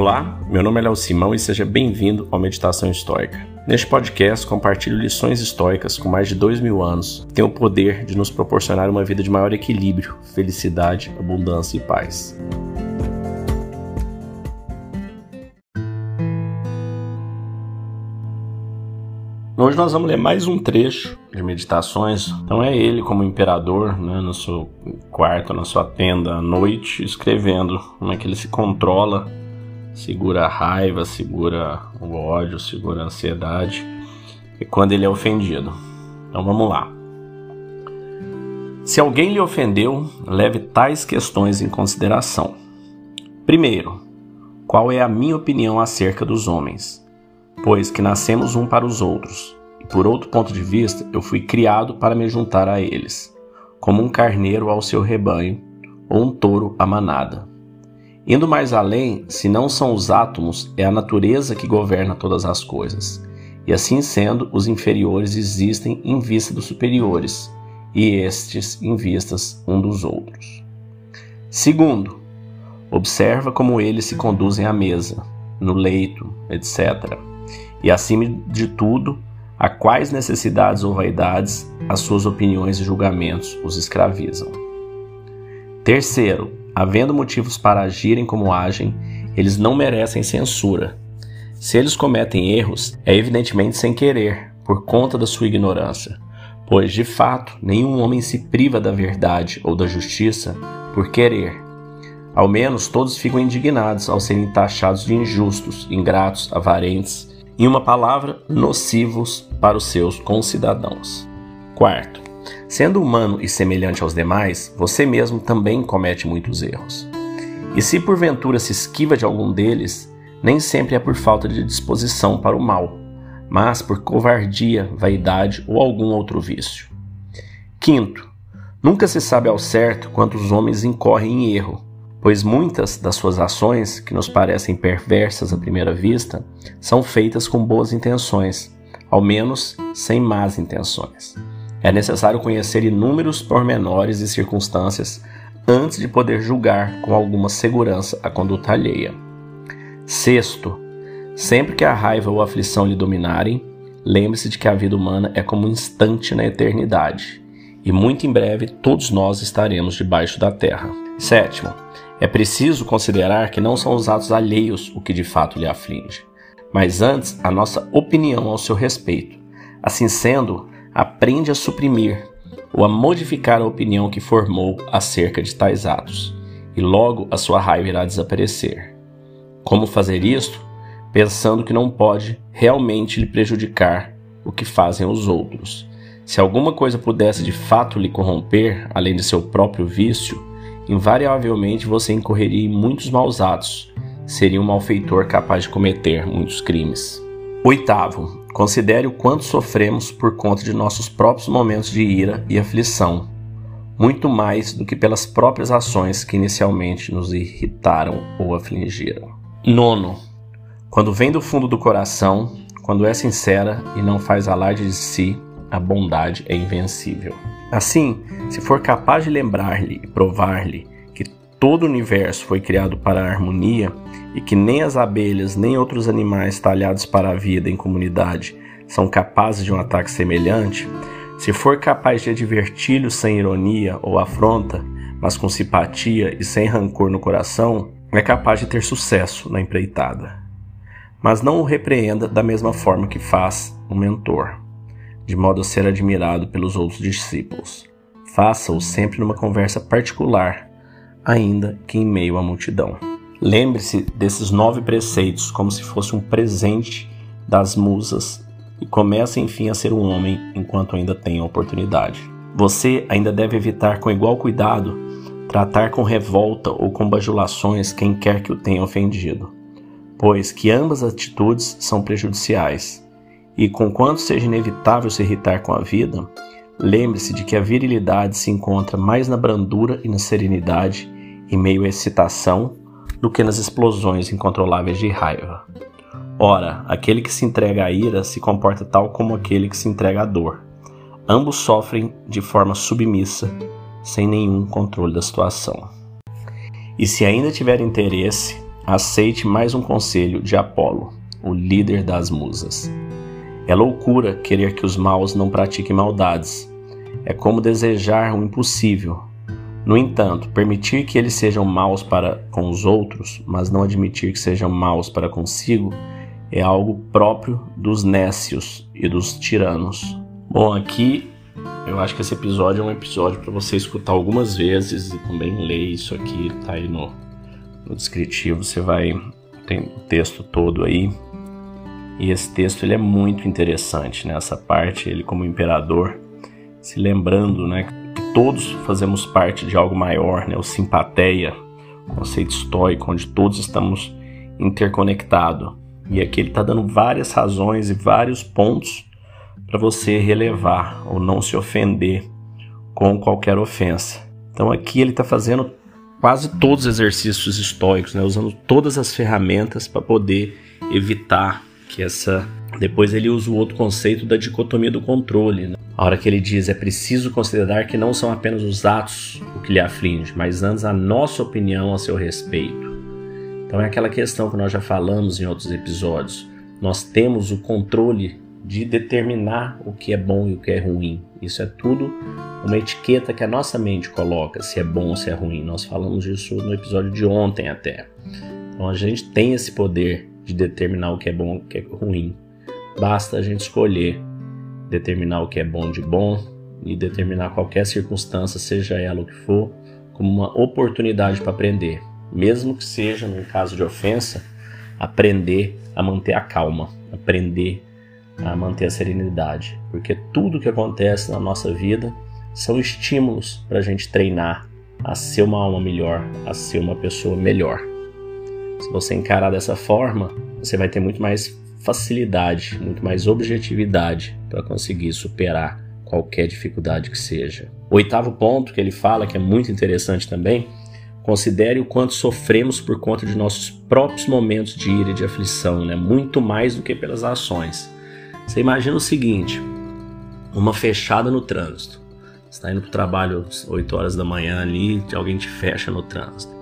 Olá, meu nome é Léo Simão e seja bem-vindo ao Meditação Histórica. Neste podcast, compartilho lições históricas com mais de dois mil anos que têm o poder de nos proporcionar uma vida de maior equilíbrio, felicidade, abundância e paz. Hoje nós vamos ler mais um trecho de meditações. Então é ele como imperador, né, no seu quarto, na sua tenda à noite, escrevendo como é que ele se controla, segura a raiva, segura o ódio, segura a ansiedade e quando ele é ofendido. Então vamos lá. Se alguém lhe ofendeu, leve tais questões em consideração. Primeiro, qual é a minha opinião acerca dos homens? pois que nascemos um para os outros, e por outro ponto de vista, eu fui criado para me juntar a eles, como um carneiro ao seu rebanho, ou um touro à manada. Indo mais além, se não são os átomos, é a natureza que governa todas as coisas. E assim sendo, os inferiores existem em vista dos superiores, e estes em vistas um dos outros. Segundo, observa como eles se conduzem à mesa, no leito, etc e, acima de tudo, a quais necessidades ou vaidades as suas opiniões e julgamentos os escravizam. Terceiro, havendo motivos para agirem como agem, eles não merecem censura. Se eles cometem erros, é evidentemente sem querer, por conta da sua ignorância, pois, de fato, nenhum homem se priva da verdade ou da justiça por querer. Ao menos todos ficam indignados ao serem taxados de injustos, ingratos, avarentes, em uma palavra, nocivos para os seus concidadãos. Quarto, sendo humano e semelhante aos demais, você mesmo também comete muitos erros. E se porventura se esquiva de algum deles, nem sempre é por falta de disposição para o mal, mas por covardia, vaidade ou algum outro vício. Quinto, nunca se sabe ao certo quantos homens incorrem em erro, pois muitas das suas ações, que nos parecem perversas à primeira vista, são feitas com boas intenções, ao menos sem más intenções. É necessário conhecer inúmeros pormenores e circunstâncias antes de poder julgar com alguma segurança a conduta alheia. Sexto, sempre que a raiva ou a aflição lhe dominarem, lembre-se de que a vida humana é como um instante na eternidade, e muito em breve todos nós estaremos debaixo da terra. Sétimo, é preciso considerar que não são os atos alheios o que de fato lhe aflige, mas antes a nossa opinião ao seu respeito. Assim sendo, aprende a suprimir ou a modificar a opinião que formou acerca de tais atos, e logo a sua raiva irá desaparecer. Como fazer isto? Pensando que não pode realmente lhe prejudicar o que fazem os outros. Se alguma coisa pudesse de fato lhe corromper, além de seu próprio vício, invariavelmente você incorreria em muitos maus atos, seria um malfeitor capaz de cometer muitos crimes. Oitavo, considere o quanto sofremos por conta de nossos próprios momentos de ira e aflição, muito mais do que pelas próprias ações que inicialmente nos irritaram ou afligiram. Nono, quando vem do fundo do coração, quando é sincera e não faz alarde de si, a bondade é invencível. Assim, se for capaz de lembrar-lhe e provar-lhe todo o universo foi criado para a harmonia e que nem as abelhas nem outros animais talhados para a vida em comunidade são capazes de um ataque semelhante, se for capaz de adverti-lo sem ironia ou afronta, mas com simpatia e sem rancor no coração, é capaz de ter sucesso na empreitada. Mas não o repreenda da mesma forma que faz um mentor de modo a ser admirado pelos outros discípulos. Faça-o sempre numa conversa particular, ainda que em meio à multidão. Lembre-se desses nove preceitos como se fosse um presente das musas e comece enfim a ser um homem enquanto ainda tem oportunidade. Você ainda deve evitar com igual cuidado tratar com revolta ou com bajulações quem quer que o tenha ofendido, pois que ambas atitudes são prejudiciais e conquanto seja inevitável se irritar com a vida, lembre-se de que a virilidade se encontra mais na brandura e na serenidade em meio excitação do que nas explosões incontroláveis de raiva. Ora, aquele que se entrega à ira se comporta tal como aquele que se entrega à dor. Ambos sofrem de forma submissa, sem nenhum controle da situação. E se ainda tiver interesse, aceite mais um conselho de Apolo, o líder das musas. É loucura querer que os maus não pratiquem maldades. É como desejar o impossível. No entanto, permitir que eles sejam maus para com os outros, mas não admitir que sejam maus para consigo, é algo próprio dos nécios e dos tiranos. Bom, aqui eu acho que esse episódio é um episódio para você escutar algumas vezes e também ler isso aqui, tá aí no, no descritivo, você vai tem o texto todo aí. E esse texto ele é muito interessante nessa né? parte, ele como imperador, se lembrando, né, todos fazemos parte de algo maior, né, o simpatia, conceito estoico, onde todos estamos interconectados. E aqui ele está dando várias razões e vários pontos para você relevar ou não se ofender com qualquer ofensa. Então aqui ele está fazendo quase todos os exercícios estoicos, né? usando todas as ferramentas para poder evitar que essa. Depois ele usa o outro conceito da dicotomia do controle. Né? A hora que ele diz é preciso considerar que não são apenas os atos o que lhe aflige, mas antes a nossa opinião a seu respeito. Então é aquela questão que nós já falamos em outros episódios. Nós temos o controle de determinar o que é bom e o que é ruim. Isso é tudo uma etiqueta que a nossa mente coloca, se é bom ou se é ruim. Nós falamos disso no episódio de ontem até. Então a gente tem esse poder de determinar o que é bom e o que é ruim. Basta a gente escolher determinar o que é bom de bom e determinar qualquer circunstância, seja ela o que for, como uma oportunidade para aprender. Mesmo que seja, no caso de ofensa, aprender a manter a calma, aprender a manter a serenidade, porque tudo que acontece na nossa vida são estímulos para a gente treinar a ser uma alma melhor, a ser uma pessoa melhor. Se você encarar dessa forma, você vai ter muito mais facilidade, muito mais objetividade para conseguir superar qualquer dificuldade que seja. O oitavo ponto que ele fala, que é muito interessante também, considere o quanto sofremos por conta de nossos próprios momentos de ira e de aflição, né? muito mais do que pelas ações. Você imagina o seguinte: uma fechada no trânsito. Você está indo para o trabalho às 8 horas da manhã ali, alguém te fecha no trânsito.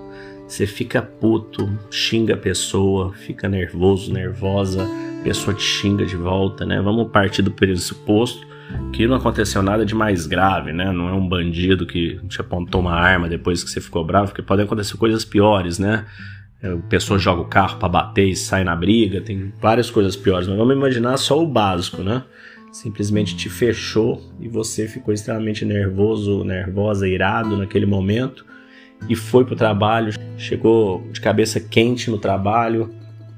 Você fica puto, xinga a pessoa, fica nervoso, nervosa, a pessoa te xinga de volta, né? Vamos partir do pressuposto que não aconteceu nada de mais grave, né? Não é um bandido que te apontou uma arma depois que você ficou bravo, porque podem acontecer coisas piores, né? a pessoa joga o carro para bater e sai na briga, tem várias coisas piores, mas vamos imaginar só o básico, né? Simplesmente te fechou e você ficou extremamente nervoso, nervosa, irado naquele momento e foi pro trabalho, chegou de cabeça quente no trabalho,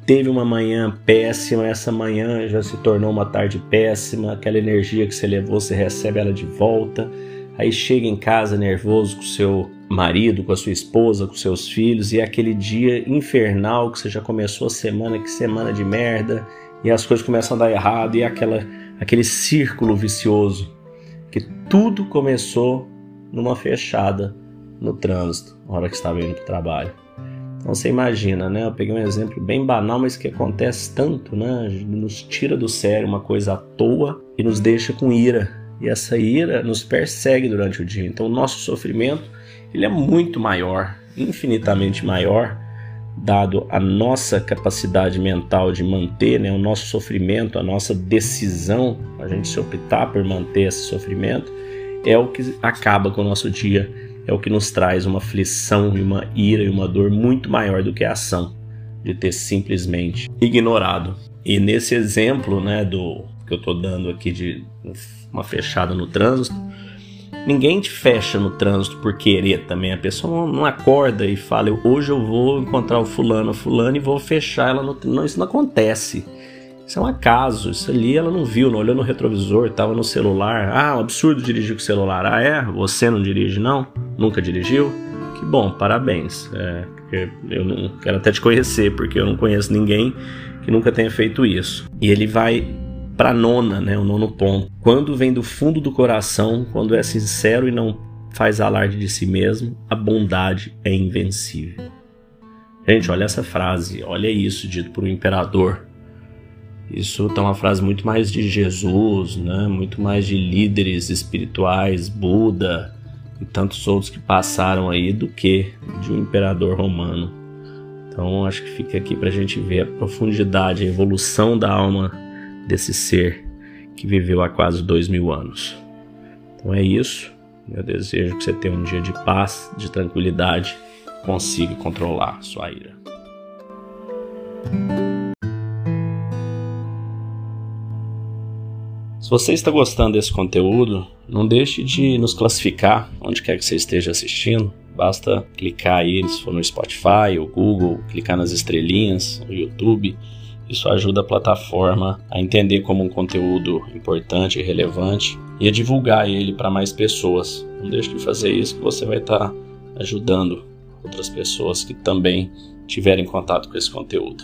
teve uma manhã péssima, essa manhã já se tornou uma tarde péssima, aquela energia que você levou, você recebe ela de volta, aí chega em casa nervoso com seu marido, com a sua esposa, com seus filhos, e é aquele dia infernal que você já começou a semana, que semana de merda, e as coisas começam a dar errado, e é aquela, aquele círculo vicioso, que tudo começou numa fechada no trânsito, na hora que estava indo para o trabalho. Então você imagina, né? Eu peguei um exemplo bem banal, mas que acontece tanto, né? Nos tira do sério uma coisa à toa e nos deixa com ira. E essa ira nos persegue durante o dia. Então o nosso sofrimento ele é muito maior, infinitamente maior, dado a nossa capacidade mental de manter né, o nosso sofrimento, a nossa decisão, a gente se optar por manter esse sofrimento, é o que acaba com o nosso dia, é o que nos traz uma aflição e uma ira e uma dor muito maior do que a ação de ter simplesmente ignorado. E nesse exemplo, né, do que eu estou dando aqui de uma fechada no trânsito, Ninguém te fecha no trânsito por querer também. A pessoa não acorda e fala, hoje eu vou encontrar o fulano, fulano e vou fechar ela no Não, isso não acontece. Isso é um acaso. Isso ali ela não viu, não olhou no retrovisor, estava no celular. Ah, um absurdo dirigir com o celular. Ah, é? Você não dirige, não? Nunca dirigiu? Que bom, parabéns. É, eu não quero até te conhecer, porque eu não conheço ninguém que nunca tenha feito isso. E ele vai para nona, né, o nono ponto. Quando vem do fundo do coração, quando é sincero e não faz alarde de si mesmo, a bondade é invencível. Gente, olha essa frase, olha isso dito por um imperador. Isso tá uma frase muito mais de Jesus, né? muito mais de líderes espirituais, Buda e tantos outros que passaram aí do que de um imperador romano. Então acho que fica aqui para a gente ver a profundidade, a evolução da alma desse ser que viveu há quase dois mil anos. Então é isso. Eu desejo que você tenha um dia de paz, de tranquilidade, consiga controlar sua ira. Você está gostando desse conteúdo, não deixe de nos classificar onde quer que você esteja assistindo. Basta clicar aí, se for no Spotify ou Google, clicar nas estrelinhas, no YouTube. Isso ajuda a plataforma a entender como um conteúdo importante e relevante e a divulgar ele para mais pessoas. Não deixe de fazer isso que você vai estar tá ajudando outras pessoas que também tiverem contato com esse conteúdo.